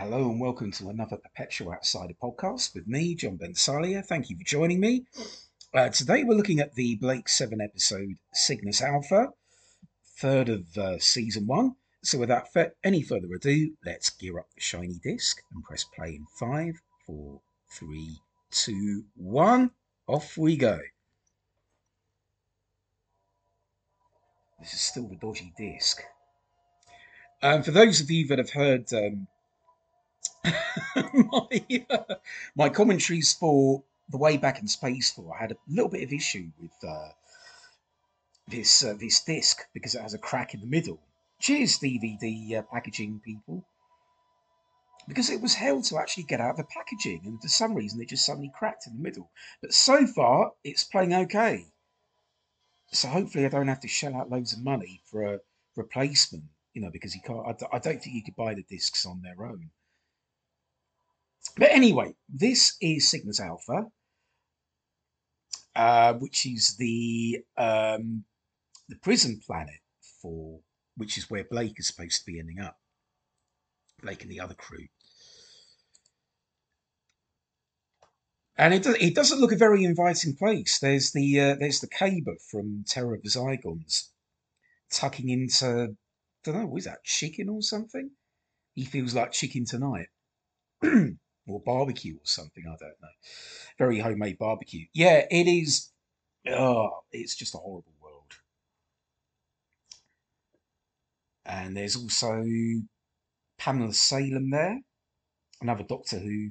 Hello and welcome to another Perpetual Outsider podcast with me, John Bensalia. Thank you for joining me. Uh, today we're looking at the Blake 7 episode Cygnus Alpha, third of uh, season one. So without any further ado, let's gear up the shiny disc and press play in five, four, three, two, one. Off we go. This is still the dodgy disc. Um, for those of you that have heard um, my, uh, my commentaries for the way back in Spacefall, I had a little bit of issue with uh, this uh, this disc because it has a crack in the middle. Cheers, DVD uh, packaging people. Because it was held to actually get out of the packaging, and for some reason it just suddenly cracked in the middle. But so far, it's playing okay. So hopefully, I don't have to shell out loads of money for a replacement. You know, because you can't. I, don't think you could buy the discs on their own. But anyway, this is Cygnus Alpha, uh, which is the um, the prison planet for which is where Blake is supposed to be ending up. Blake and the other crew. And it, does, it doesn't look a very inviting place. There's the uh, there's the Caber from Terror of the Zygons tucking into I don't know, was that chicken or something? He feels like chicken tonight. or barbecue or something, I don't know. Very homemade barbecue. Yeah, it is oh, it's just a horrible world. And there's also Pamela Salem there, another Doctor Who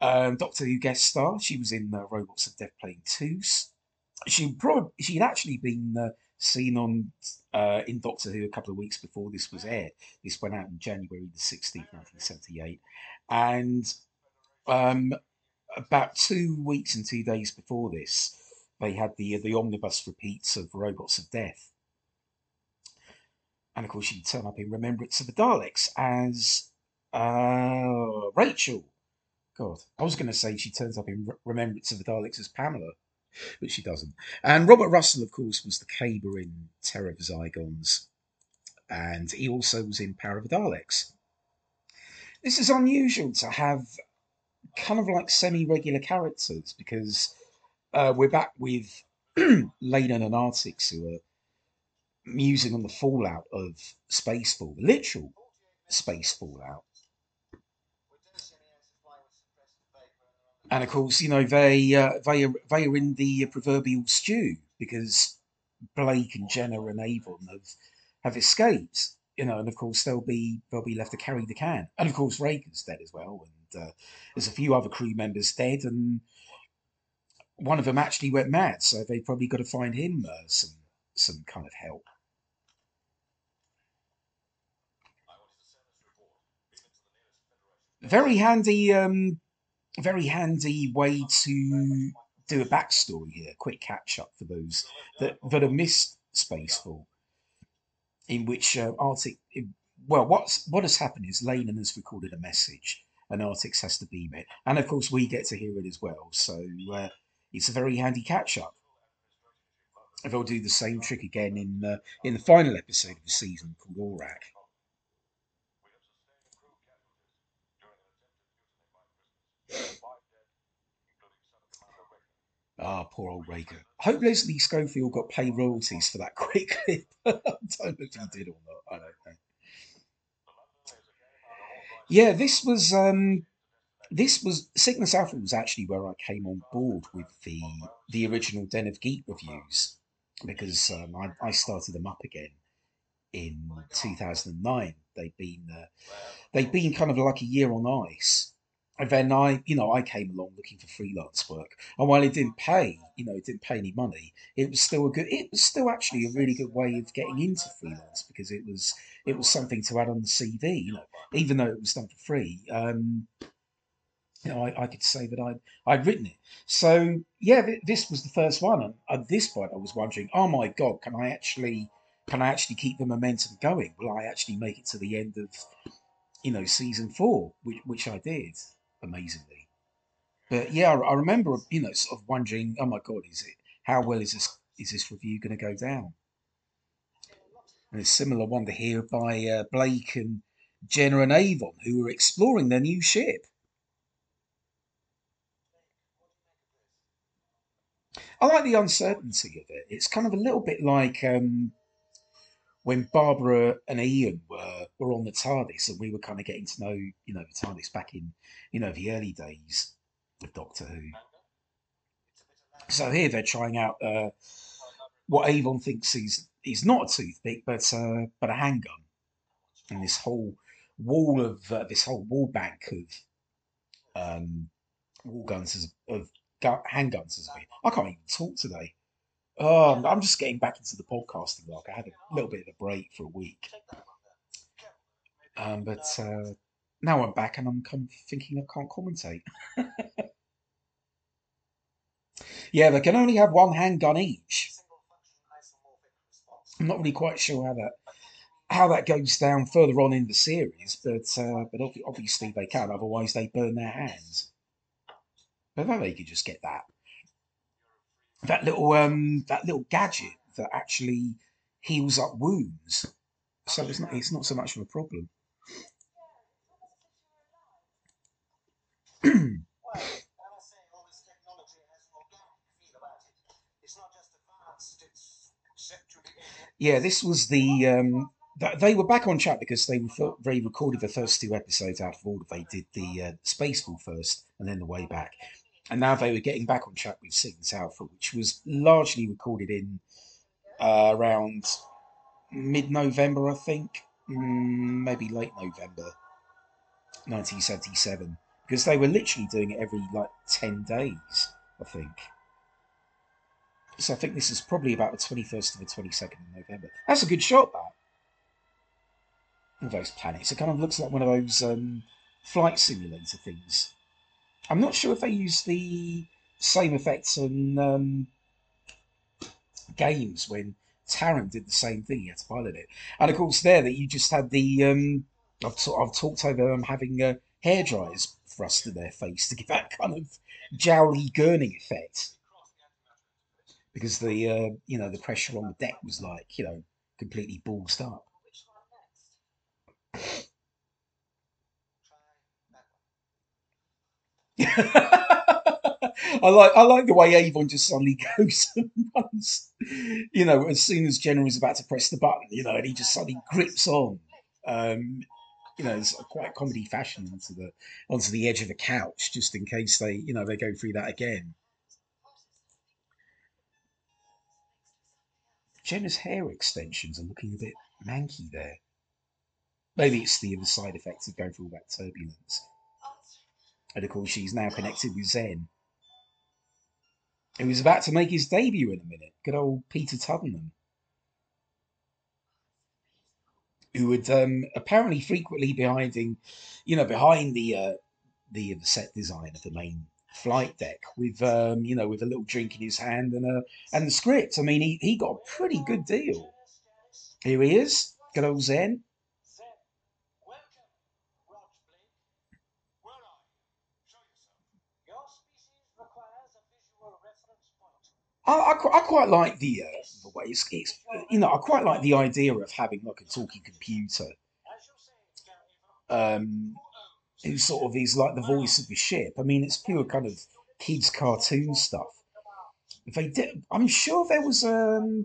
um, Doctor Who guest star. She was in uh, Robots of Death playing Toos. She probably she had actually been uh, seen on uh, in Doctor Who a couple of weeks before this was aired. This went out in January the sixteenth, nineteen seventy eight, and um, about two weeks and two days before this, they had the the omnibus repeats of Robots of Death. And of course, she'd turn up in Remembrance of the Daleks as uh, Rachel. God, I was going to say she turns up in Remembrance of the Daleks as Pamela, but she doesn't. And Robert Russell, of course, was the Caber in Terror of Zygons, and he also was in Power of the Daleks. This is unusual to have kind of like semi-regular characters because uh, we're back with Leylan and Artix who are musing on the fallout of Spacefall, the literal space fallout. And of course, you know they uh, they are they are in the proverbial stew because Blake and Jenna and Avon have have escaped. You know, and of course they'll be they'll be left to carry the can. And of course Raiker's dead as well, and uh, there's a few other crew members dead, and one of them actually went mad, so they've probably got to find him uh, some some kind of help. Very handy, um, very handy way to do a backstory here. Quick catch up for those that that have missed Spacefall, in which uh, Artix. Well, what's what has happened is Leylan has recorded a message, and Artix has to beam it, and of course we get to hear it as well. So uh, it's a very handy catch up. They'll do the same trick again in uh, in the final episode of the season called Orac. Ah, poor old Raiker. I hope Leslie Schofield got paid royalties for that quick clip. I don't know if he did or not. I don't know. Yeah, this was um, this was Cygnus Alpha was actually where I came on board with the the original Den of Geek reviews because um, I, I started them up again in 2009. They'd been uh, they'd been kind of like a year on ice, and then I you know I came along looking for freelance work, and while it didn't pay, you know, it didn't pay any money, it was still a good. It was still actually a really good way of getting into freelance because it was it was something to add on the CV. You know, even though it was done for free. Um, you know, I, I could say that I'd, I'd written it. So, yeah, th- this was the first one. And at this point, I was wondering, oh my God, can I actually, can I actually keep the momentum going? Will I actually make it to the end of, you know, season four, which, which I did, amazingly. But yeah, I, I remember, you know, sort of wondering, oh my God, is it, how well is this, is this review going to go down? And a similar one to here by uh, Blake and Jenna and Avon, who were exploring their new ship. I like the uncertainty of it. It's kind of a little bit like um, when Barbara and Ian were were on the TARDIS, and we were kind of getting to know, you know, the TARDIS back in, you know, the early days of Doctor Who. So here they're trying out uh, what Avon thinks is is not a toothpick, but uh, but a handgun, and this whole wall of uh, this whole wall bank of um, wall guns as, of gu- handguns as been. I can't even talk today. Oh, I'm just getting back into the podcasting. Like I had a little bit of a break for a week, um, but uh, now I'm back and I'm kind of thinking I can't commentate. yeah, they can only have one handgun each. I'm not really quite sure how that how that goes down further on in the series, but uh, but obviously they can. Otherwise, they burn their hands. But then they could just get that that little um that little gadget that actually heals up wounds. So it's not it's not so much of a problem. yeah, this was the um, they were back on track because they were they recorded the first two episodes out of order. They did the uh, Spacefall first and then the way back, and now they were getting back on track with Cygnus Alpha, which was largely recorded in uh, around mid-November, I think, mm, maybe late November, 1977, because they were literally doing it every like ten days, I think. So I think this is probably about the 21st to the 22nd of November. That's a good shot, that. Of those planets. It kind of looks like one of those um, flight simulator things. I'm not sure if they use the same effects on um, games when Tarrant did the same thing. He had to pilot it, and of course there that you just had the. Um, I've, t- I've talked over them having uh, hair dryers thrust in their face to give that kind of jowly gurning effect because the uh, you know the pressure on the deck was like you know completely ballsed up. I like I like the way Avon just suddenly goes and runs. You know, as soon as Jenna is about to press the button, you know, and he just suddenly grips on. Um, you know, it's quite comedy fashion onto the onto the edge of a couch, just in case they, you know, they go through that again. Jenna's hair extensions are looking a bit manky there. Maybe it's the other side effects of going through all that turbulence. And of course, she's now connected with Zen, who is about to make his debut in a minute. Good old Peter Tuddenham, who would um, apparently frequently behind, you know, behind the, uh, the the set design of the main flight deck with um, you know with a little drink in his hand and a and the script. I mean, he, he got a pretty good deal. Here he is, good old Zen. I, I, I, quite like the uh, the way it's, it's, you know I quite like the idea of having like a talking computer, um, who sort of is like the voice of the ship. I mean, it's pure kind of kids cartoon stuff. They did. I'm sure there was um,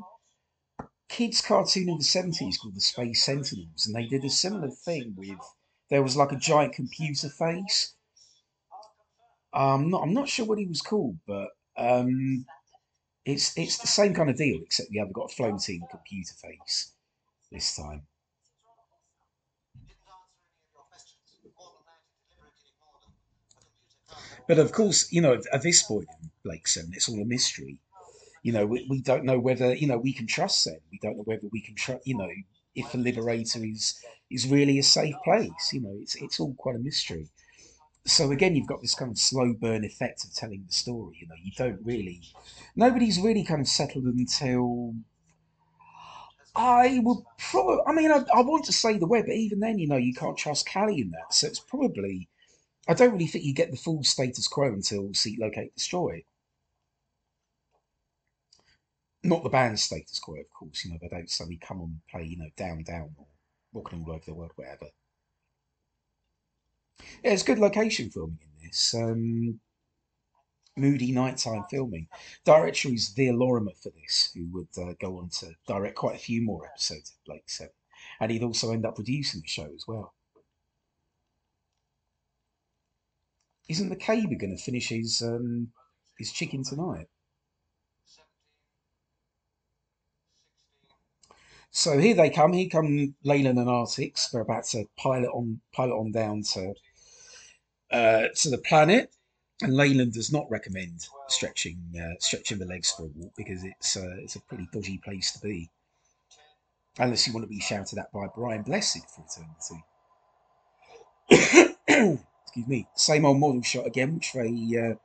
a kids cartoon in the seventies called the Space Sentinels, and they did a similar thing with there was like a giant computer face. Um, not, I'm not sure what he was called, but um, it's it's the same kind of deal, except you haven't got a floating computer face this time. But of course, you know, at this point in Blake Seven, it's all a mystery. You know, we, we don't know whether you know we can trust them. We don't know whether we can trust. You know, if the Liberator is is really a safe place. You know, it's it's all quite a mystery so again, you've got this kind of slow burn effect of telling the story. You know, you don't really, nobody's really kind of settled until. I would probably, I mean, I, I want to say the web, but even then, you know, you can't trust Cally in that. So it's probably, I don't really think you get the full status quo until Seek, Locate, Destroy. Not the band status quo, of course. You know, they don't suddenly come on play, you know, Down, Down, or Walking All Over the World, whatever. Yeah, it's good location filming in this. Um, moody nighttime filming. Director is Vere Lorimer for this, who would uh, go on to direct quite a few more episodes of Blake Seven, and he'd also end up producing the show as well. Isn't the McCabe going to finish his um, his chicken tonight? So here they come. Here come Leylan and Artix. They're about to pilot on pilot on down to uh, to the planet. And Leylan does not recommend stretching uh, stretching the legs for a walk because it's uh, it's a pretty dodgy place to be, unless you want to be shouted at by Brian Blessed for eternity. Excuse me. Same old model shot again, which they uh,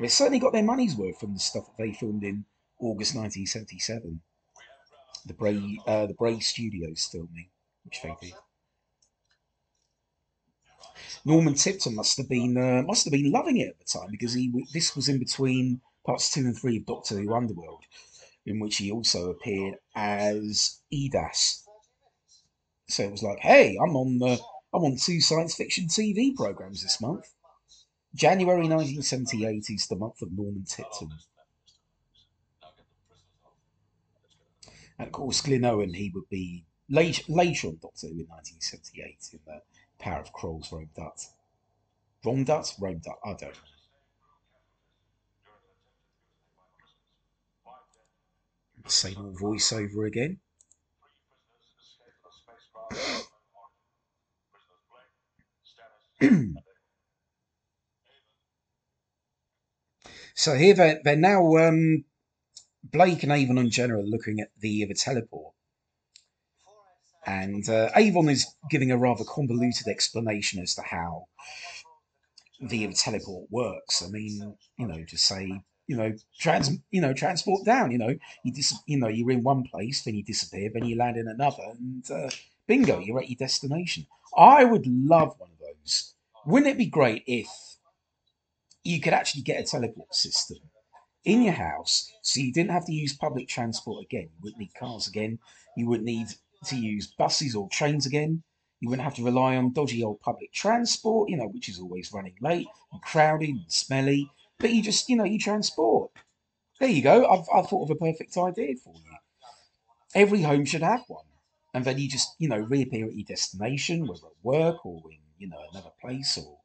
they certainly got their money's worth from the stuff that they filmed in August 1977. The Bray uh, the Bray Studios filming, which they did. Norman Tipton must have been uh, must have been loving it at the time because he this was in between parts two and three of Doctor Who Underworld, in which he also appeared as Idas. So it was like, hey, I'm on the I'm on two science fiction TV programs this month. January 1978 is the month of Norman Tipton. And of course, Glyn Owen, he would be later, later on Doctor Who in 1978 in the Power of Kroll's Rohm-Dutt. Rome Dut? Rohm-Dutt, I don't. Same old voiceover again. so here they're, they're now um, Blake and Avon in general looking at the the teleport and uh, Avon is giving a rather convoluted explanation as to how the teleport works. I mean, you know, just say, you know, trans, you know, transport down. You know, you dis, you know, you're in one place, then you disappear, then you land in another, and uh, bingo, you're at your destination. I would love one of those. Wouldn't it be great if you could actually get a teleport system in your house, so you didn't have to use public transport again? You wouldn't need cars again. You wouldn't need to use buses or trains again. You wouldn't have to rely on dodgy old public transport, you know, which is always running late and crowded and smelly. But you just, you know, you transport. There you go. I've, I've thought of a perfect idea for you. Every home should have one. And then you just, you know, reappear at your destination, whether at work or in, you know, another place or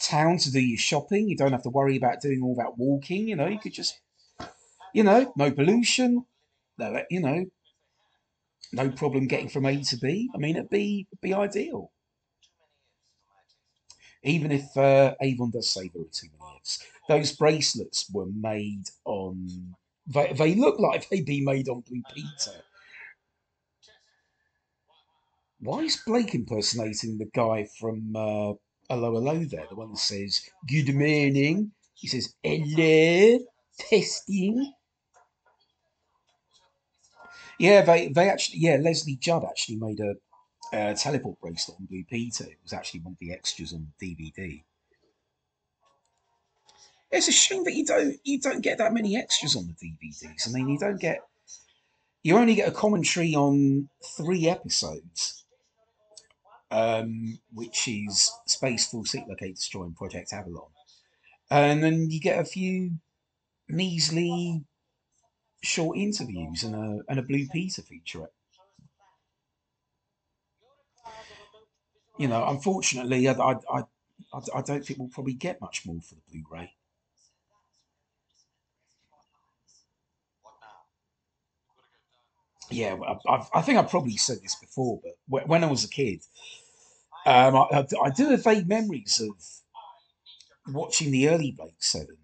town to do your shopping. You don't have to worry about doing all that walking, you know, you could just, you know, no pollution, no, you know, no problem getting from A to B. I mean, it'd be it'd be ideal. Even if uh, Avon does say there are too many ifs, those bracelets were made on. They, they look like they'd be made on Blue Peter. Why is Blake impersonating the guy from uh, Hello Hello there? The one that says, Good morning. He says, Hello, testing. Yeah, they they actually yeah Lesley Judd actually made a, a teleport bracelet on Blue Peter. It was actually one of the extras on the DVD. It's a shame that you don't you don't get that many extras on the DVDs. I mean, you don't get you only get a commentary on three episodes, um, which is Spacefall Seek Locate Destroy Project Avalon, and then you get a few measly short interviews and a and a Blue Peter featurette. You know, unfortunately, I, I, I, I don't think we'll probably get much more for the Blu-ray. Yeah, I, I think I probably said this before, but when I was a kid, um, I, I do have vague memories of watching the early Blake Sevens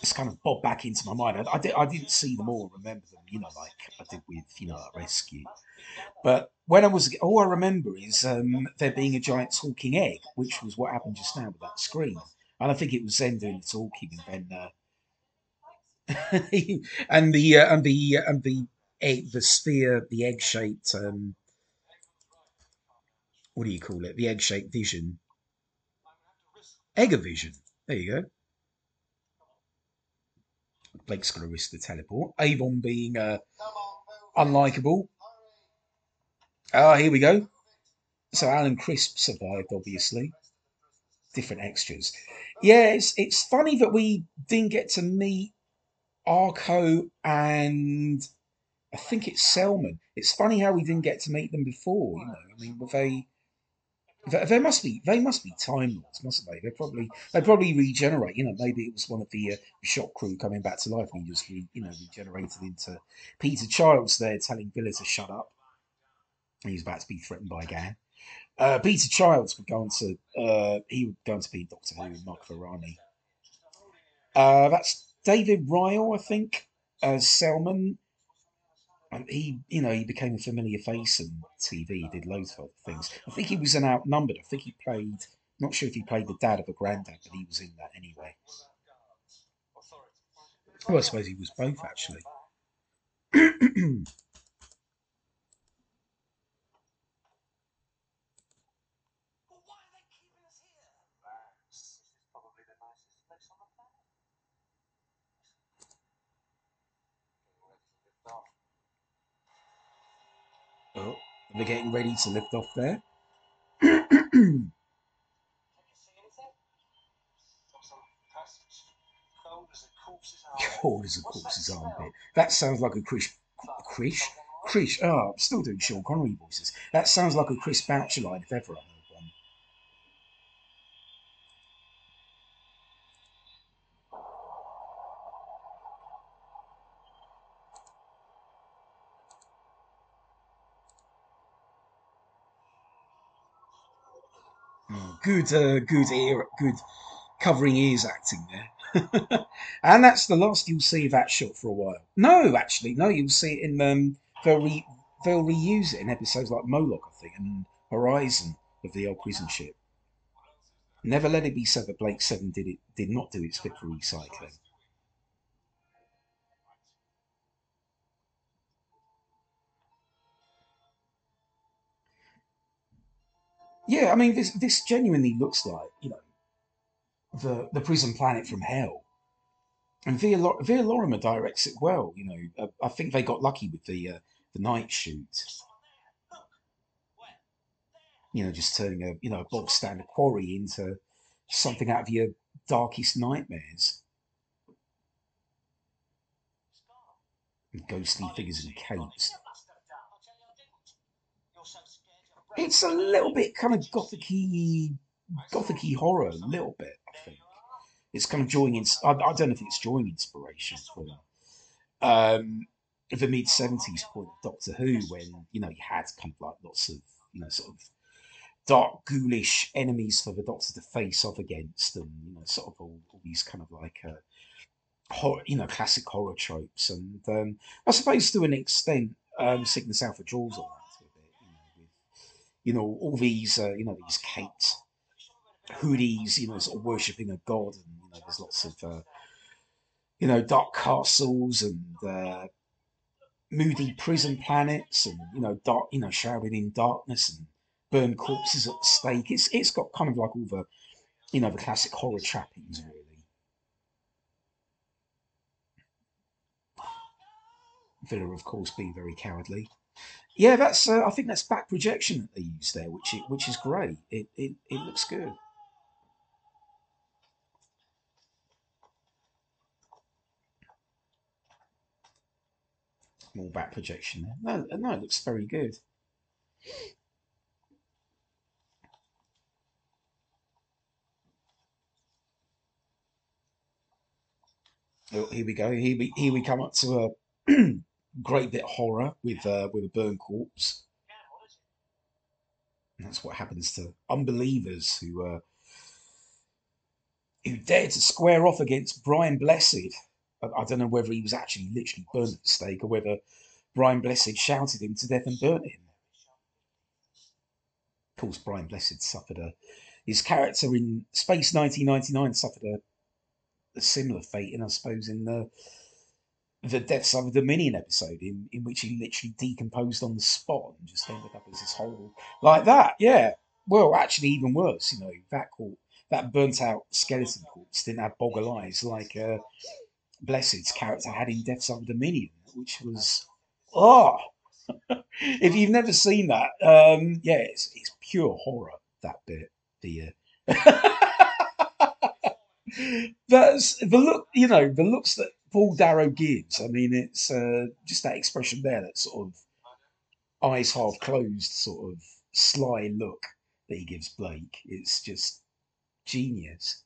it's kind of bobbed back into my mind. I, I, did, I didn't see them all, remember them, you know, like I did with, you know, Rescue. But when I was, all I remember is um, there being a giant talking egg, which was what happened just now with that screen. And I think it was Zen doing the talking, and then, uh, and the uh, and the uh, and the egg, the sphere, the egg shaped, um, what do you call it? The egg shaped vision, Egg-o-Vision. There you go. Blake's going to risk the teleport. Avon being uh, unlikable. Ah, here we go. so Alan Crisp survived, obviously. Different extras. Yeah, it's it's funny that we didn't get to meet Arco and I think it's Selman. It's funny how we didn't get to meet them before. You know, I mean, were they? They, must be. They must be time lords, mustn't they? They probably. They probably regenerate. You know, maybe it was one of the uh, shop crew coming back to life, and he just, re, you know, regenerated into Peter Childs there, telling Vila to shut up. He's about to be threatened by Gan. Uh, Peter Childs would go on to. Uh, he would go on to be Doctor Who with Mark Ferrani. Uh, that's David Ryall, I think, Selman. And he, you know, he became a familiar face on TV. He did loads of other things. I think he was an outnumbered. I think he played. Not sure if he played the dad of a granddad, but he was in that anyway. Well, I suppose he was both actually. Oh, they're getting ready to lift off there. Cold as a corpse's armpit. That sounds like a Chris. Chris? Chris. Oh, I'm still doing Sean Connery voices. That sounds like a Chris Boucher line if ever I heard one. Mm, good, uh, good ear, good covering ears acting there. and that's the last you'll see of that shot for a while. No, actually, no, you'll see it in um, they'll re, they'll reuse it in episodes like Moloch, I think, and Horizon of the old prison ship. Never let it be said that Blake Seven did it did not do its bit for recycling. Yeah, I mean this this genuinely looks like you know the the prison planet from hell. And Vere, Vere Lorimer directs it well. You know, uh, I think they got lucky with the uh, the night shoot. You know, just turning a you know a bog standard quarry into something out of your darkest nightmares. Ghostly figures in capes. It's a little bit kind of gothicy, gothicy horror, a little bit. I think. it's kind of drawing in. I, I don't know if it's drawing inspiration from um, the mid seventies point of Doctor Who, when you know you had kind of like lots of you know sort of dark ghoulish enemies for the Doctor to face off against, and you know sort of all, all these kind of like uh, horror, you know classic horror tropes, and um, I suppose to an extent, um, Cygnus Alpha draws on that a bit, you know, with you know all these uh, you know these Kate hoodies, you know, sort of worshipping a god, and you know, there's lots of uh, you know dark castles and uh, moody prison planets, and you know dark, you know, shrouded in darkness and burned corpses at the stake. It's it's got kind of like all the you know the classic horror trappings, really. Vila, of course, being very cowardly. Yeah, that's. Uh, I think that's back projection that they use there, which it, which is great. It, it it looks good. More back projection there. No, no, it looks very good. Oh, here we go. Here we here we come up to a great bit of horror with uh, with a burn corpse. And that's what happens to unbelievers who uh, who dare to square off against Brian Blessed. I, I don't know whether he was actually literally burned at the stake or whether Brian Blessed shouted him to death and burnt him. Of course, Brian Blessed suffered a his character in Space 1999 suffered a, a similar fate, and I suppose in the the Death's Other Dominion episode, in, in which he literally decomposed on the spot and just ended up as this whole like that. Yeah. Well, actually, even worse. You know that corpse, that burnt out skeleton corpse didn't have boggle eyes like uh, Blessed's character had in Death's Other Dominion, which was oh. if you've never seen that, um, yeah, it's, it's pure horror. That bit, the that's the look. You know, the looks that Paul Darrow gives. I mean, it's uh, just that expression there, that sort of eyes half closed, sort of sly look that he gives Blake. It's just genius.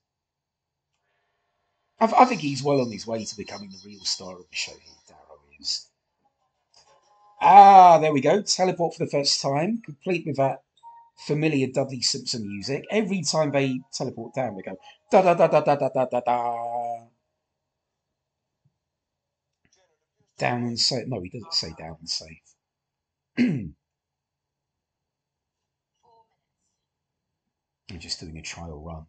I, I think he's well on his way to becoming the real star of the show. Here, Darrow is. Ah, there we go. Teleport for the first time, complete with that familiar Dudley Simpson music. Every time they teleport down, they go da da da da da da da da da. Down and safe. No, he doesn't say down and safe. I'm just doing a trial run.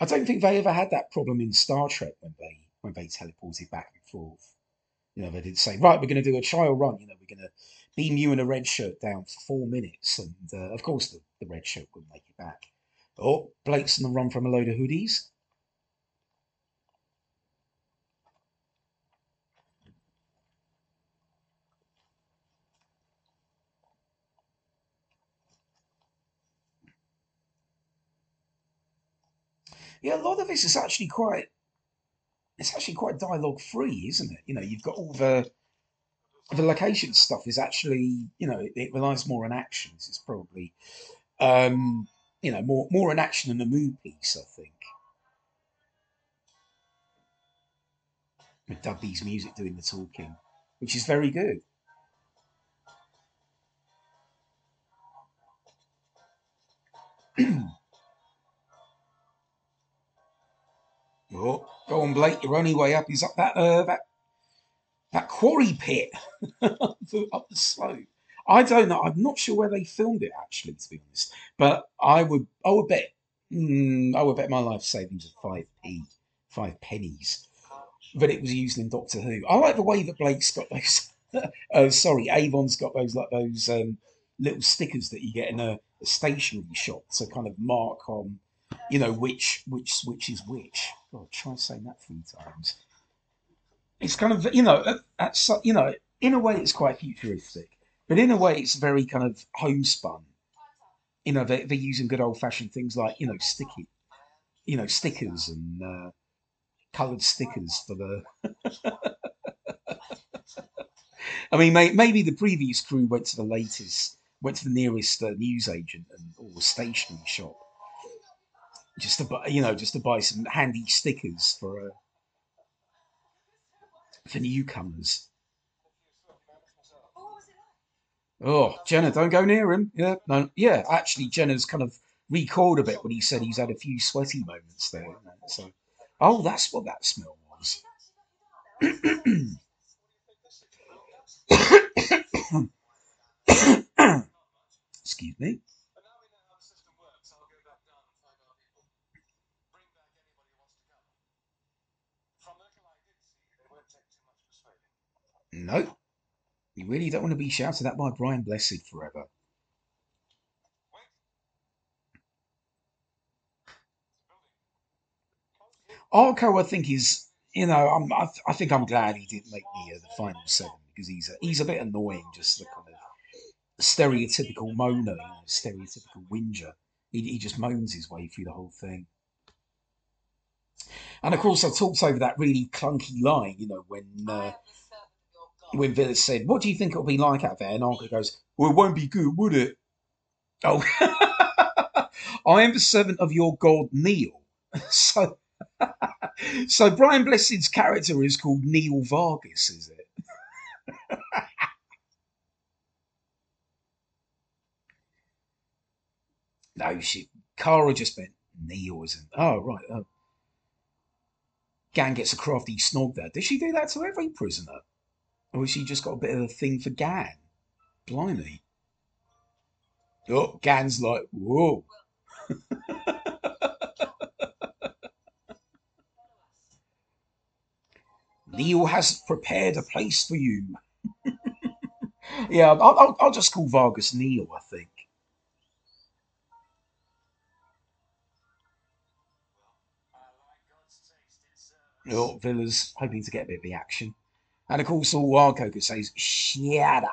I don't think they ever had that problem in Star Trek when they when they teleported back and forth. You know, they didn't say, right, we're going to do a trial run. You know, we're going to beam you in a red shirt down for four minutes, and uh, of course the, the red shirt wouldn't make it back. Oh, Blake's on the run from a load of hoodies. Yeah, a lot of this is actually quite. It's actually quite dialogue free, isn't it? You know, you've got all the the location stuff is actually, you know, it, it relies more on actions. It's probably, um, you know, more more an action than a mood piece. I think. With Dudley's music doing the talking, which is very good. oh, go on, Blake. Your only way up is up that uh, that that quarry pit up the slope. I don't know. I'm not sure where they filmed it actually, to be honest. But I would, I would bet, mm, I would bet my life savings of five p, five pennies, that it was used in Doctor Who. I like the way that Blake's got those. oh, sorry, Avon's got those like those um, little stickers that you get in a, a stationery shop to kind of mark on, you know, which which switch is which. God, try saying that three times it's kind of you know at, you know in a way it's quite futuristic, but in a way it's very kind of homespun. You know they're, they're using good old fashioned things like you know sticky, you know stickers and uh, coloured stickers for the. I mean, may, maybe the previous crew went to the latest, went to the nearest uh, newsagent and or stationery shop, just to buy, you know, just to buy some handy stickers for a for newcomers. Oh, Jenna, don't go near him. Yeah, no, yeah. Actually, Jenna's kind of recalled a bit when he said he's had a few sweaty moments there. So, oh, that's what that smell was. Excuse me. No. You really don't want to be shouted at by Brian Blessed forever. Arco, I think is you know I'm, I, I think I'm glad he didn't make the uh, the final seven because he's a, he's a bit annoying, just the kind of stereotypical moaner, you know, stereotypical whinger. He, he just moans his way through the whole thing. And of course, I talked over that really clunky line, you know, when uh, when Village said, "What do you think it'll be like out there?" and Arco goes, "Well, it won't be good, would it?" Oh, I am the servant of your god Neil. so, so Brian Blessed's character is called Neil Vargas, is it? no, she. Kara just meant Neil, isn't? Oh, right. Oh. Gan gets a crafty snog there. Did she do that to every prisoner? Or has she just got a bit of a thing for Gan? Blimey. Oh, Gan's like, whoa. Neil has prepared a place for you. yeah, I'll, I'll, I'll, just call Vargas Neil, I think. Oh, Vila's hoping to get a bit of the action. And of course, all Arcoca says, shut up.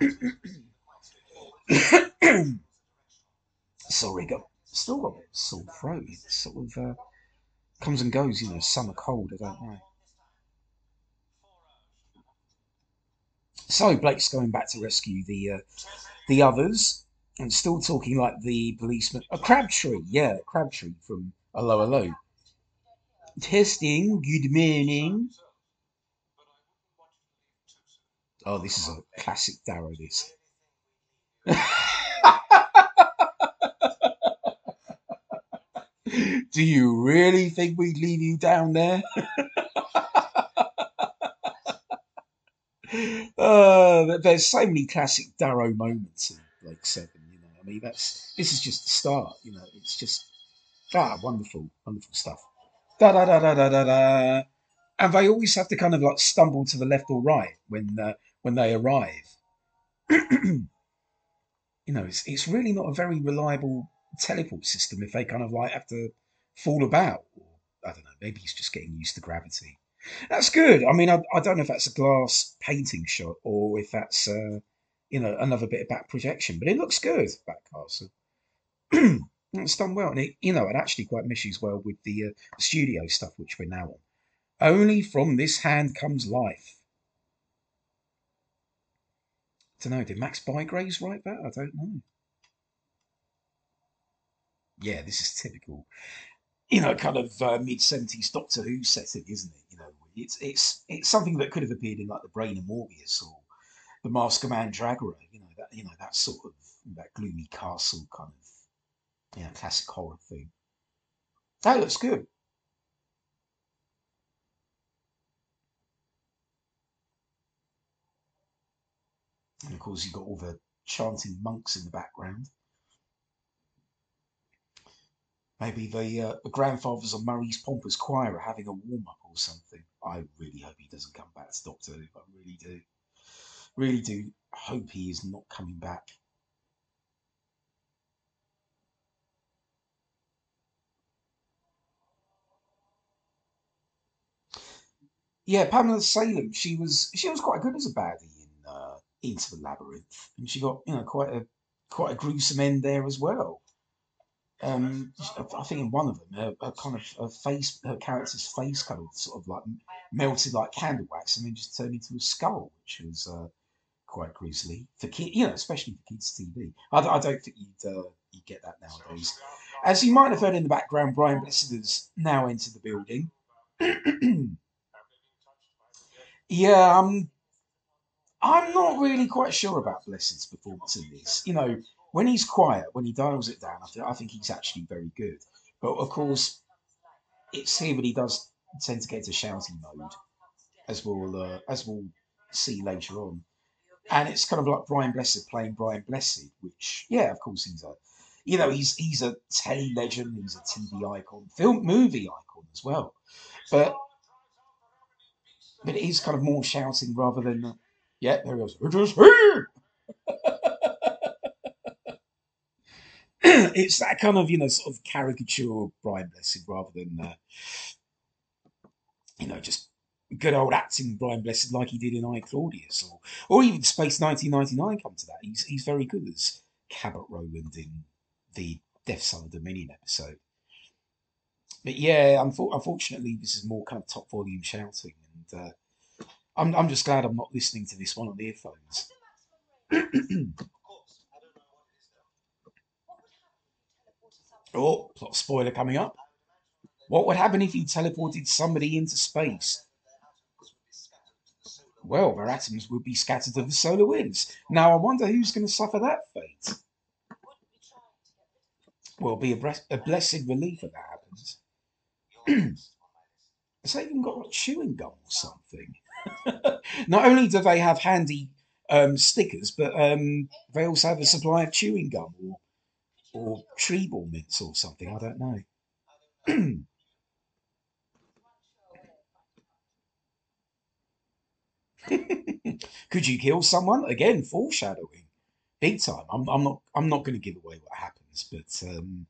Sorry, got still got a bit sore throat. It sort of uh, comes and goes, you know. Summer cold, I don't know. So Blake's going back to rescue the uh, the others, and still talking like the policeman. A Crabtree, yeah, Crabtree from Hello Hello. Testing. Good morning. Oh, this is a classic Darrow. This. Do you really think we'd leave you down there? uh, there's so many classic Darrow moments in Blake Seven. You know, I mean, that's this is just the start. You know, it's just ah, wonderful, wonderful stuff. Da da da da da da da. And they always have to kind of like stumble to the left or right when uh, when they arrive. you know, it's it's really not a very reliable teleport system if they kind of like have to fall about. I don't know. Maybe he's just getting used to gravity. That's good. I mean, I, I don't know if that's a glass painting shot or if that's uh, you know another bit of back projection, but it looks good. Back castle. it's done well, and it you know it actually quite meshes well with the uh, studio stuff which we're now on. Only from this hand comes life. I don't know. Did Max Bygraves write that? I don't know. Yeah, this is typical you know, kind of uh, mid seventies Doctor Who setting, isn't it? You know, it's it's it's something that could have appeared in like the Brain of Morbius or the Mask of Mandragora. You know that you know that sort of that gloomy castle kind of you know classic horror thing. That looks good. And of course, you've got all the chanting monks in the background. Maybe the, uh, the grandfathers of Murray's Pompous Choir are having a warm up or something. I really hope he doesn't come back to Doctor Who. I really do. Really do hope he is not coming back. Yeah, Pamela Salem. She was she was quite good as a baddie Into the Labyrinth, and she got you know quite a quite a gruesome end there as well um, I think in one of them, her, her kind of her face, her character's face kind of sort of like melted like candle wax and then just turned into a skull, which was uh, quite grisly for kids, you know, especially for kids' TV. I, I don't think you'd uh, you get that nowadays. As you might have heard in the background, Brian Blessed now entered the building. yeah, um, I'm not really quite sure about Blessed's performance in this. You know, when he's quiet, when he dials it down, I, th- I think he's actually very good. But of course, it's here that he does tend to get to shouting mode, as we'll uh, as we'll see later on. And it's kind of like Brian Blessed playing Brian Blessed, which yeah, of course he's a you know he's he's a telly legend, he's a TV icon, film movie icon as well. But but it is kind of more shouting rather than yeah, there he goes. It is it's that kind of you know sort of caricature Brian Blessed rather than uh, you know just good old acting Brian Blessed like he did in I Claudius or or even Space 1999 come to that. He's he's very good as Cabot Rowland in the Death's Other Dominion episode. But yeah unfortunately this is more kind of top volume shouting and uh, I'm, I'm just glad I'm not listening to this one on earphones Oh, plot spoiler coming up. What would happen if you teleported somebody into space? Well, their atoms would be scattered to the solar winds. Now, I wonder who's going to suffer that fate. Well, be a, a blessed relief if that happens. Has they even got like chewing gum or something? Not only do they have handy um, stickers, but um, they also have a supply of chewing gum or or Trebor mints or something. I don't know. Could you kill someone again? Foreshadowing, big time. I'm, I'm not. I'm not going to give away what happens, but um,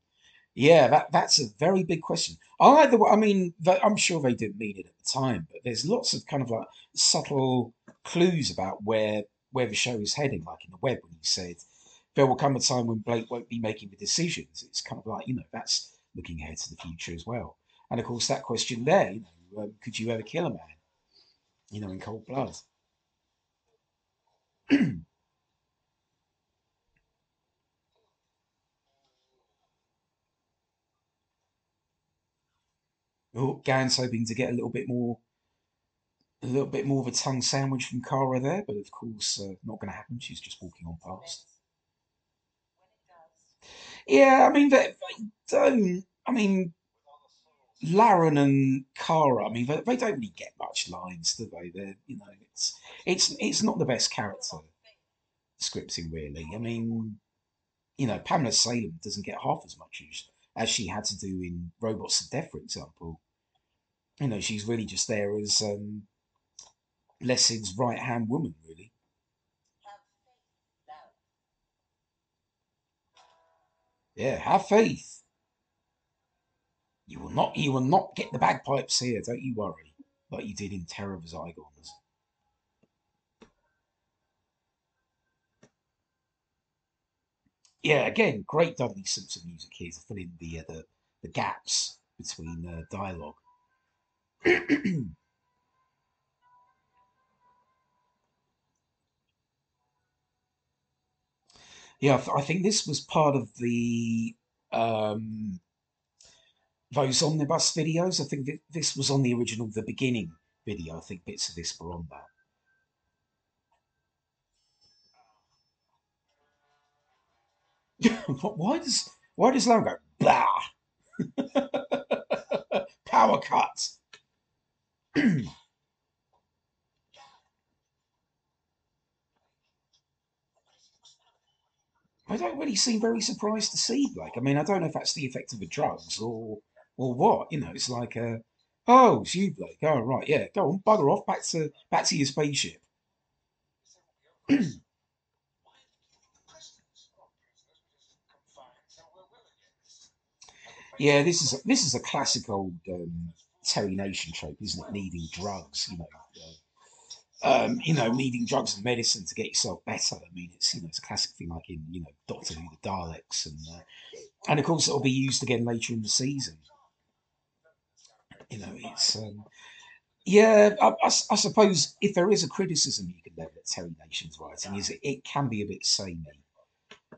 yeah, that that's a very big question. I like the. I mean, I'm sure they didn't mean it at the time, but there's lots of kind of like subtle clues about where where the show is heading. Like in the web when he said there will come a time when Blake won't be making the decisions. It's kind of like, you know, that's looking ahead to the future as well. And of course, that question there, you know, um, could you ever kill a man, you know, in cold blood? Gan's hoping to get a little bit more a little bit more of a tongue sandwich from Kara there, but of course, uh, not going to happen. She's just walking on past. Yeah, I mean, they, they don't. I mean, Laran and Kara. I mean, they, they, don't really get much lines, do they? They're, you know, it's it's it's not the best character scripting, really. I mean, you know, Pamela Salem doesn't get half as much as, as she had to do in Robots of Death, for example. You know, she's really just there as um, Blessed's right hand woman, really. Yeah, have faith. You will not you will not get the bagpipes here, don't you worry, like you did in Terror of Zygons. Yeah, again, great Dudley Simpson music here to fill in the uh, the, the gaps between uh, dialogue. Yeah, I think this was part of the um, those omnibus videos. I think that this was on the original, the beginning video. I think bits of this were on that. why does why does Laran go blah? Power cut. I don't really seem very surprised to see Blake. I mean, I don't know if that's the effect of the drugs or or what. You know, it's like, uh, oh, it's you, Blake. Oh, right, yeah. Go on, bugger off, back to back to your spaceship. yeah, this is this is a classic old um, Terry Nation trope, isn't it? Needing drugs, you know. Uh, um, you know, needing drugs and medicine to get yourself better. I mean, it's you know, it's a classic thing like in you know Doctor Who, the Daleks, and uh, and of course it'll be used again later in the season. You know, it's um, yeah. I, I, I, suppose if there is a criticism you can level at Terry Nation's writing, is it, it can be a bit samey.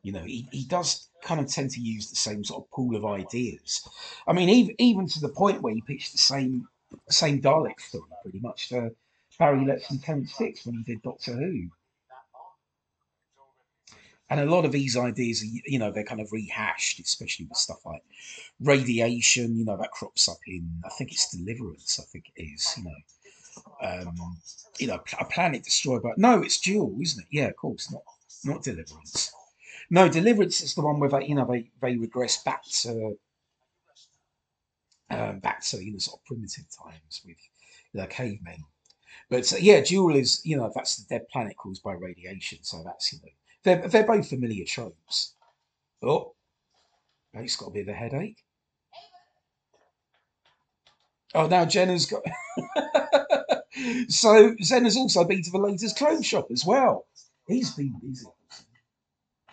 You know, he, he does kind of tend to use the same sort of pool of ideas. I mean, even even to the point where he pitched the same same Dalek story pretty much for Barry Letts and Terrance Dicks when he did Doctor Who. And a lot of these ideas, you know, they're kind of rehashed, especially with stuff like radiation. You know, that crops up in, I think it's Deliverance. I think it is. You know, um, you know, a planet destroyed by. No, it's Duel, isn't it? Yeah, of course, not not Deliverance. No, Deliverance is the one where they, you know, they they regress back to um, back to you know sort of primitive times with the cavemen but uh, yeah, Duel is you know that's the dead planet caused by radiation, so that's you know they're they're both familiar tropes. Oh, he's got a bit of a headache. Oh, now Jenna's got. so Zen has also been to the latest clothes shop as well. He's been busy.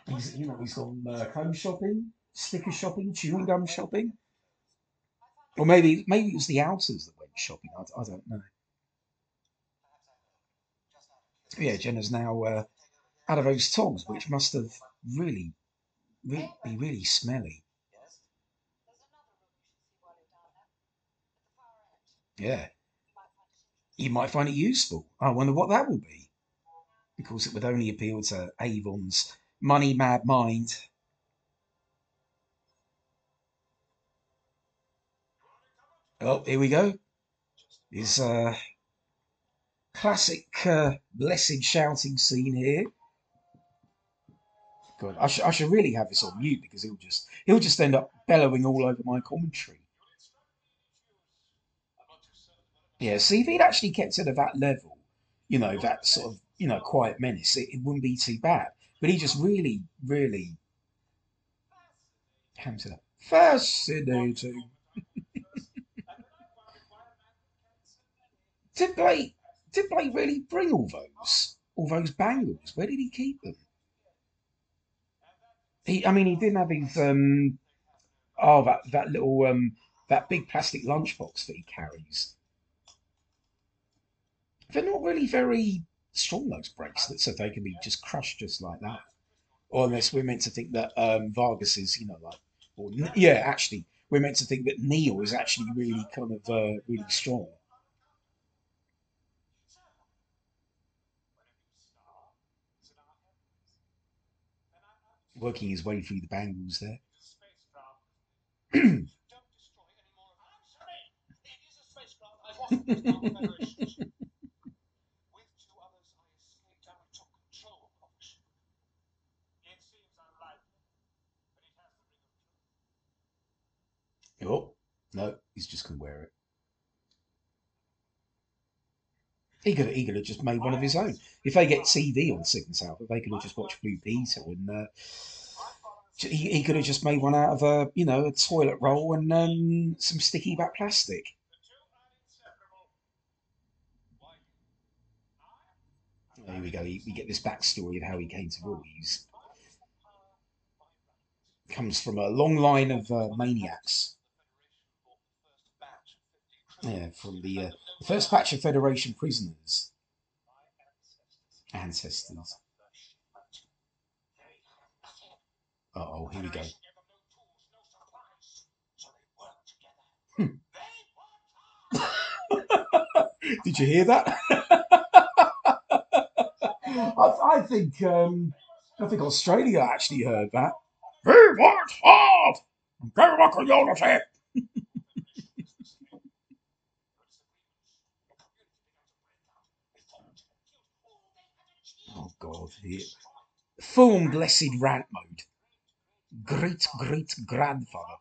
He's you know he's gone uh, clothes shopping, sticker shopping, chewing gum shopping, or maybe maybe it was the outers that went shopping. I, I don't know yeah, Jenna's now uh, out of those togs, which must have really, really be really smelly. Yeah. You might find it useful. I wonder what that will be. Because it would only appeal to Avon's money mad mind. Oh, here we go. Is uh classic uh, Blessed shouting scene here. God, I, sh- I should really have this on mute because he'll just he'll just end up bellowing all over my commentary. Yeah, see if he'd actually kept it at that level, you know, that sort of you know quiet menace, it, it wouldn't be too bad. But he just really, really comes it up. Fascinating. Did Blake did Blake really bring all those all those bangles? Where did he keep them? He, I mean, he didn't have his um, oh that that little um, that big plastic lunchbox that he carries. They're not really very strong those bracelets, so they can be just crushed just like that. Or unless we're meant to think that um, Vargas is, you know, like, or yeah, actually, we're meant to think that Neil is actually really kind of uh, really strong. Working his way through the bangles there. Oh, no, he's just going to wear it. He could, he could have just made one of his own. If they get TV on Cygnus Alpha, they could have just watched Blue Peter and uh, he, he could have just made one out of a, you know, a toilet roll and um, some sticky back plastic. Here we go. We get this backstory of how he came to rule. He's comes from a long line of uh, maniacs yeah, from the, uh, the first batch of Federation prisoners. Ancestors. Uh oh, here we go. Hmm. Did you hear that? I, I, think um, I think Australia actually heard that. He works hard. Go back on your Oh God, Blessed rant mode. Great great grandfather.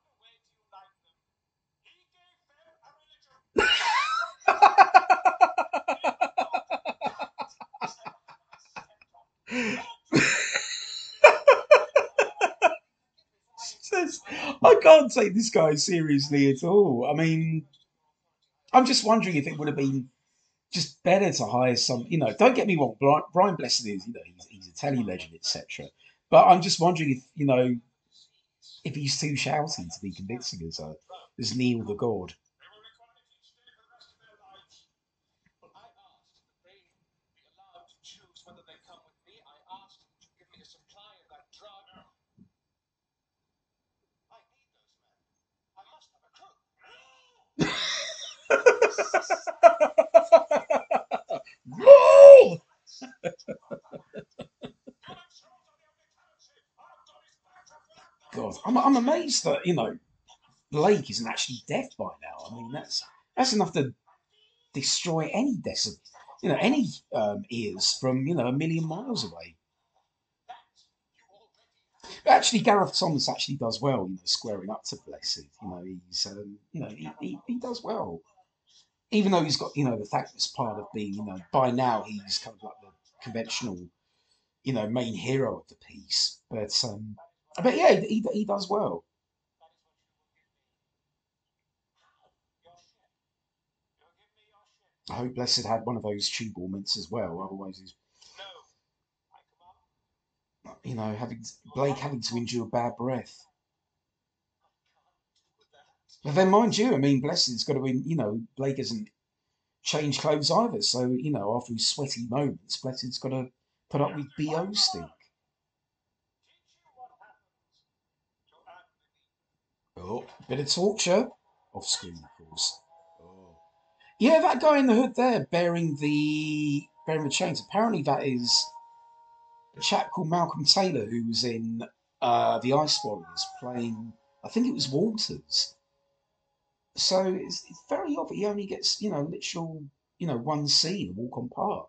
I can't take this guy seriously at all. I mean, I'm just wondering if it would have been just better to hire some. You know, don't get me wrong. Brian Blessed is, you know, he's, he's a telly mm. legend, etc. But I'm just wondering if you know if he's too shouty to be convincing as a as Neil the God. no! God, I'm, I'm amazed that, you know, Blake isn't actually deaf by now. I mean, that's that's enough to destroy any decibel, you know, any um, ears from, you know, a million miles away. But actually, Gareth Thomas actually does well, you know, squaring up to Blessed. You know, he's, um, you know, he, he, he does well even though he's got you know the thankless part of being you know by now he's kind of like the conventional you know main hero of the piece but um but yeah he, he does well I hope Blessed had one of those Trebor mints as well. Otherwise, he's, you know, having Blake having to endure bad breath. But then, mind you, I mean, Blessed's got to be, you know, Blake hasn't changed clothes either. So, you know, after his sweaty moments, Blessed's got to put up with BO stink. Oh, bit of torture. Off screen, of course. Yeah, that guy in the hood there bearing the bearing the chains. Apparently, that is a chap called Malcolm Taylor who was in uh, the Ice Warriors playing. I think it was Walters so it's, it's very odd that he only gets, you know, literal, you know, one scene, a walk on part.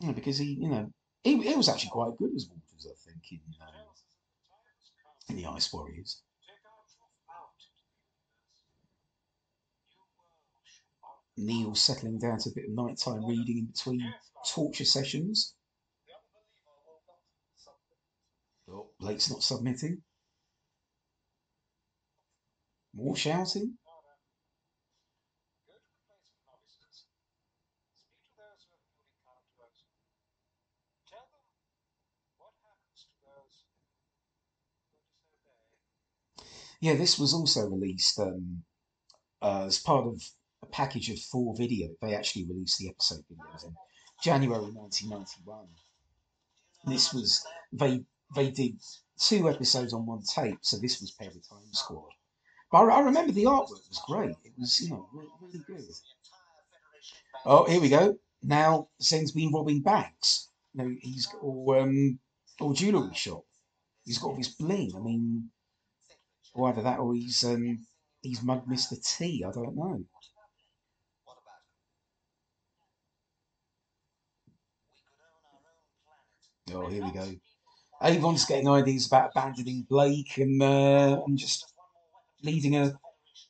You know, because he, you know, he, he was actually quite good as Walters, I think, in, uh, in the Ice Warriors. Neil settling down to a bit of nighttime reading in between torture sessions. Oh, Blake's not submitting. More shouting? Yeah, this was also released um, uh, as part of a package of four videos. They actually released the episode videos in January 1991. This was they they did two episodes on one tape, so this was Perry Time Squad. But I, I remember the artwork was great. It was you know really, good. Oh, here we go. Now Zen's been robbing banks. You know, he's got all um or jewellery shop. He's got all this bling. I mean, or either that or he's um he's mugged Mr. T. I don't know. Oh, here we go. Avon's getting ideas about abandoning Blake and uh, and just leading a,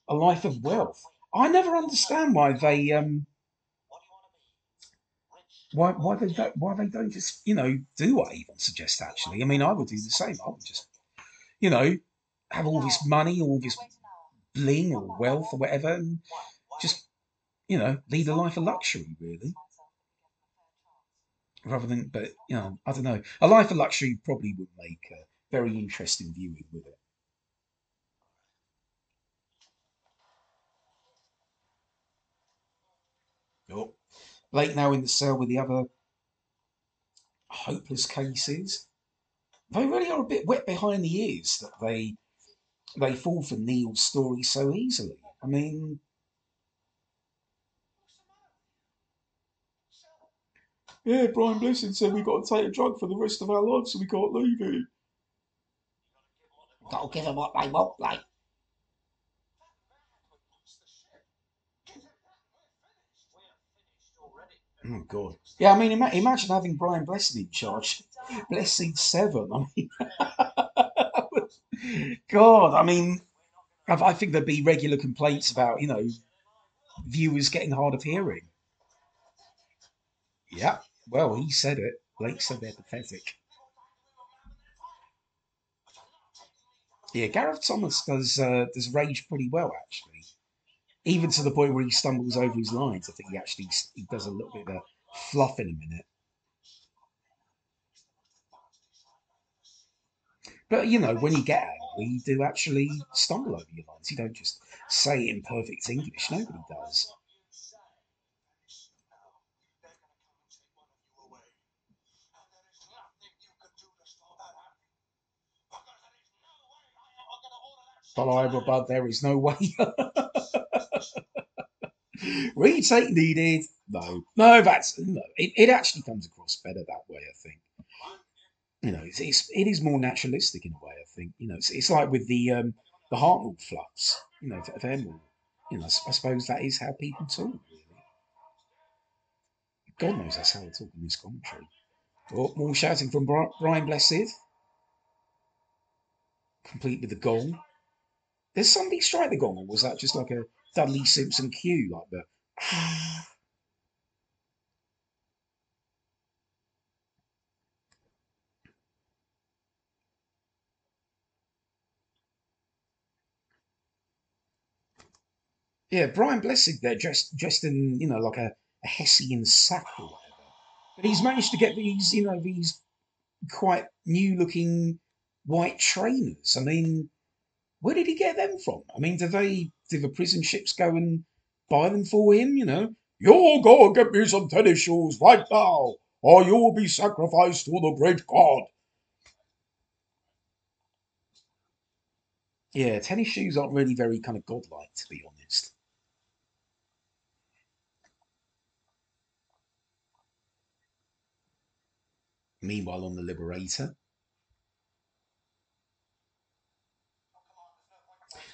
a life of wealth. I never understand why they um why why they don't why they don't just you know do what I even suggest Actually, I mean, I would do the same. I would just you know have all this money, all this bling or wealth or whatever, and just you know lead a life of luxury, really rather than, but you know, I don't know. A Life of Luxury probably would make a very interesting viewing with it. Oh, Blake now in the cell with the other hopeless cases. They really are a bit wet behind the ears that they they fall for Neil's story so easily. I mean, Yeah, Brian Blessed said we've got to take a drug for the rest of our lives, so we can't leave it. Got to give them what they want, like. Oh God! Yeah, I mean, ima- imagine having Brian Blessed in charge. Blessed Seven. I mean, God. I mean, I I think there'd be regular complaints about you know viewers getting hard of hearing. Yeah. Well, he said it. Blake said they're pathetic. Yeah, Gareth Thomas does uh, does rage pretty well actually, even to the point where he stumbles over his lines. I think he actually he does a little bit of a fluff in a minute. But you know, when you get angry, you do actually stumble over your lines. You don't just say it in perfect English. Nobody does. I, but there is no way. Retake needed. No, no, that's no. It, it actually comes across better that way. I think. You know, it's, it's it is more naturalistic in a way. I think. You know, it's, it's like with the um the Hartnell fluffs. You know, they're more. You know, I suppose that is how people talk. Really. God knows that's how they talk in this commentary. Oh, more shouting from Brian Blessed, complete with the gong. Did somebody strike the gong, or was that just like a Dudley Simpson cue, like the? Yeah, Brian Blessed there, dressed dressed in you know like a, a Hessian sack or whatever. But he's managed to get these you know these quite new looking white trainers. I mean, where did he get them from? I mean, do they do the prison ships go and buy them for him? You know, you'll go and get me some tennis shoes right now, or you will be sacrificed to the great god. Yeah, tennis shoes aren't really very kind of godlike, to be honest. Meanwhile, on the Liberator,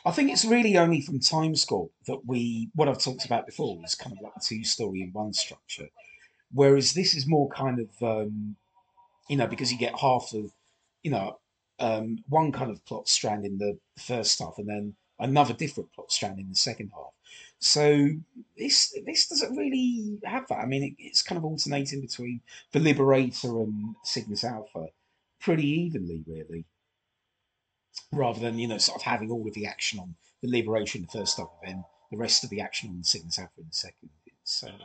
I think it's really only from Time Timescore that we, what I've talked about before, is kind of like a two story in one structure. Whereas this is more kind of, um, you know, because you get half of, you know, um, one kind of plot strand in the first half and then another different plot strand in the second half. So this this doesn't really have that. I mean, it, it's kind of alternating between the Liberator and Cygnus Alpha pretty evenly, really rather than you know sort of having all of the action on the Liberator the first and then the rest of the action on the Cygnus Alpha in the second. Uh,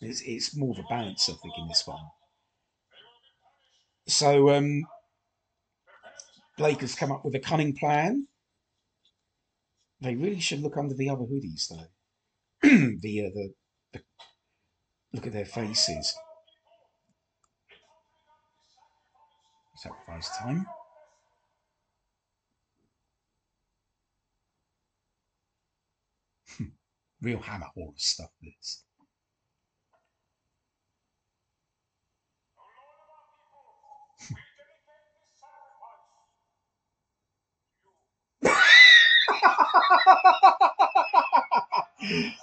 it's it's more of a balance, I think, in this one. So um, Blake has come up with a cunning plan They really should look under the other hoodies, though. the, uh, the, the look at their faces. Sacrifice time. Real hammer horror stuff, this.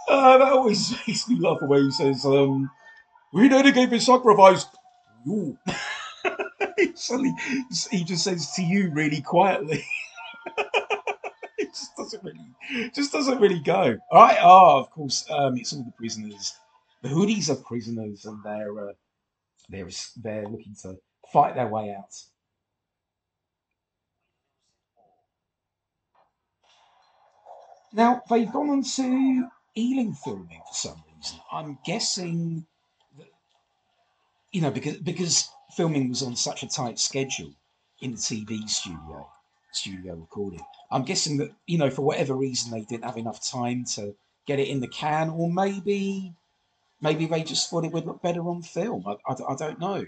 uh, that always makes me laugh the way he says, um, we dedicate this sacrifice. You. Suddenly, he just says to you really quietly. it just doesn't really, just doesn't really go. All right. Oh, of course. Um, it's all the prisoners. The hoodies are prisoners, and they're uh, they're they're looking to fight their way out. Now they've gone on to Ealing filming for some reason. I'm guessing that you know because because filming was on such a tight schedule in the TV studio, studio recording. I'm guessing that you know for whatever reason they didn't have enough time to get it in the can, or maybe maybe they just thought it would look better on film. I, I, I don't know.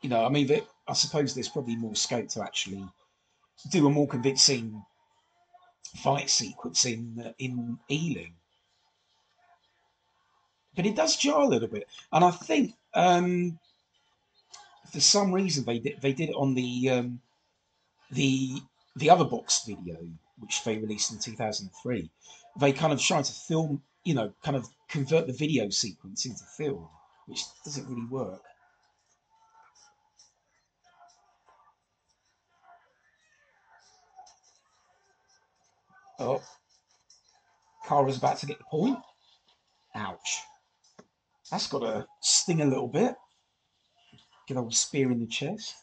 You know, I mean, I suppose there's probably more scope to actually do a more convincing fight sequence in uh, in Ealing. But it does jar a little bit, and I think um, for some reason they did they did it on the um, the the other box video which they released in 2003 they kind of tried to film you know kind of convert the video sequence into film which doesn't really work. Oh. Kara's about to get the point. Ouch. That's got to sting a little bit. Get old spear in the chest.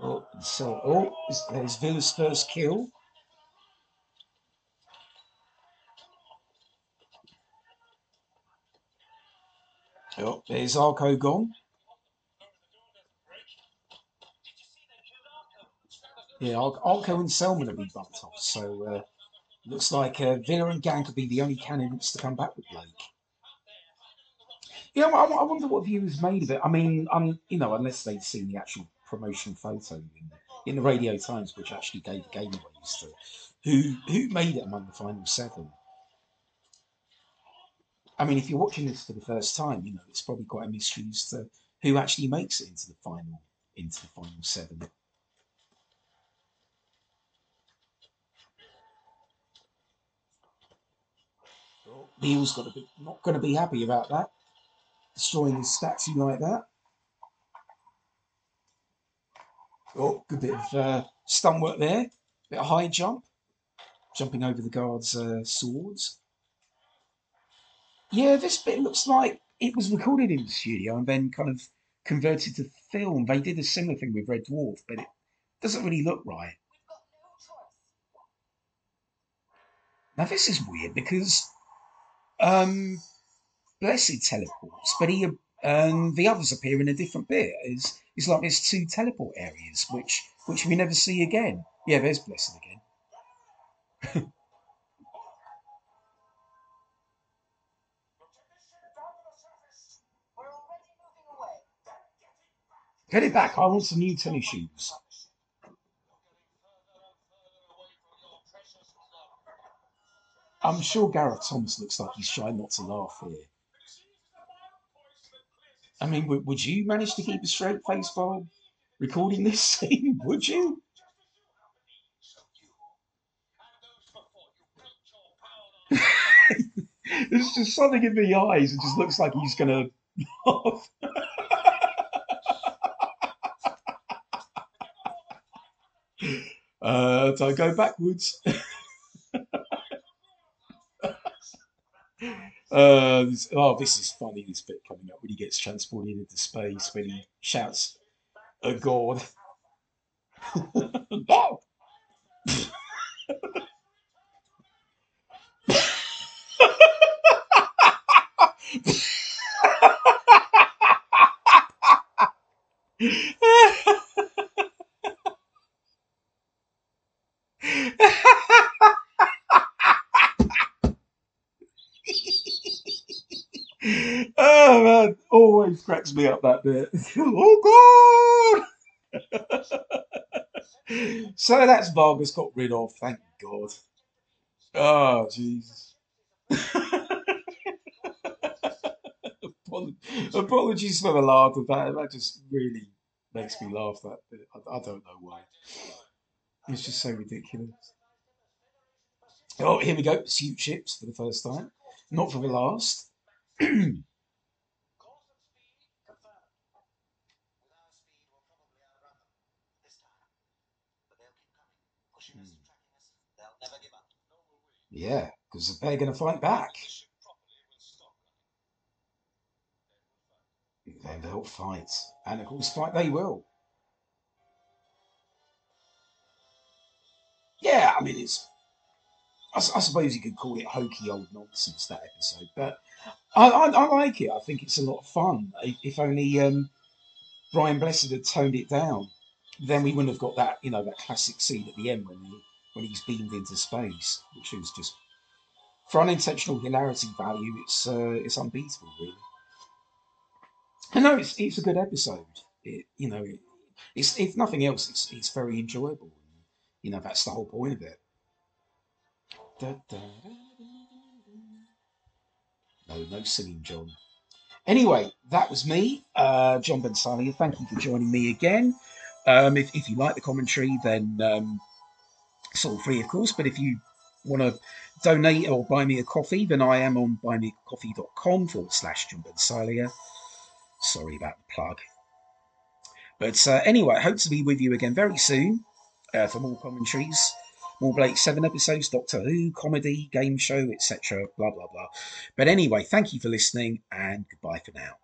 Oh, so oh, there's Vila's first kill. Oh, there's Arco gone. Yeah, Arco and Selman have been bumped off, so uh, looks like uh, Villa and Gan could be the only candidates to come back with Blake. Yeah, I, wonder what viewers made of it. I mean, um, you know, unless they'd seen the actual promotion photo in, in the Radio Times, which actually gave the game away to who who made it among the final seven. I mean, if you're watching this for the first time, you know it's probably quite a mystery as to who actually makes it into the final into the final seven. Neil's got to be not going to be happy about that destroying his statue like that. Oh, good bit of uh, stunt work there. Bit of high jump. Jumping over the guards' uh, swords. Yeah, this bit looks like it was recorded in the studio and then kind of converted to film. They did a similar thing with Red Dwarf, but it doesn't really look right. Now this is weird because um, Blessed teleports, but he and the others appear in a different bit. It's, it's like there's two teleport areas, which which we never see again. Yeah, there's Blessed again. Get it back. I want some new tennis shoes. I'm sure Gareth Thomas looks like he's trying not to laugh here. I mean, would, would you manage to keep a straight face while recording this scene? Would you? There's just something in the eyes. It just looks like he's gonna laugh. uh, so I go backwards. Uh, oh, this is funny. This bit coming up when he gets transported into space when he shouts, "A god!" oh! always cracks me up that bit. oh God! so that's Vargas got rid of. Thank God. Oh Jesus. Apologies for the laugh of that. That just really makes me laugh. That bit. I, I don't know why. It's just so ridiculous. Oh, here we go. Suit ships for the first time. Not for the last. Yeah, because they're going to fight back. Then they'll fight. And of course, fight they will. Yeah, I mean, it's. I, I, suppose you could call it hokey old nonsense, that episode, but I, I, I like it. I think it's a lot of fun. If only um, Brian Blessed had toned it down, then we wouldn't have got that, you know, that classic scene at the end when he, when he's beamed into space, which is just for unintentional hilarity value, it's uh, it's unbeatable, really. And no, it's it's a good episode. It, you know, it, it's if nothing else, it's it's very enjoyable. You know, that's the whole point of it. Da, da, da, no, no singing, John. Anyway, that was me, uh, John Bensalia. Thank you for joining me again. Um, if, if you like the commentary, then um, it's all free, of course. But if you want to donate or buy me a coffee, then I am on buymeacoffee.com forward slash John Bensalia. Sorry about the plug. But uh, anyway, I hope to be with you again very soon uh, for more commentaries, more Blake 7 episodes, Doctor Who, comedy, game show, etc. Blah, blah, blah. But anyway, thank you for listening and goodbye for now.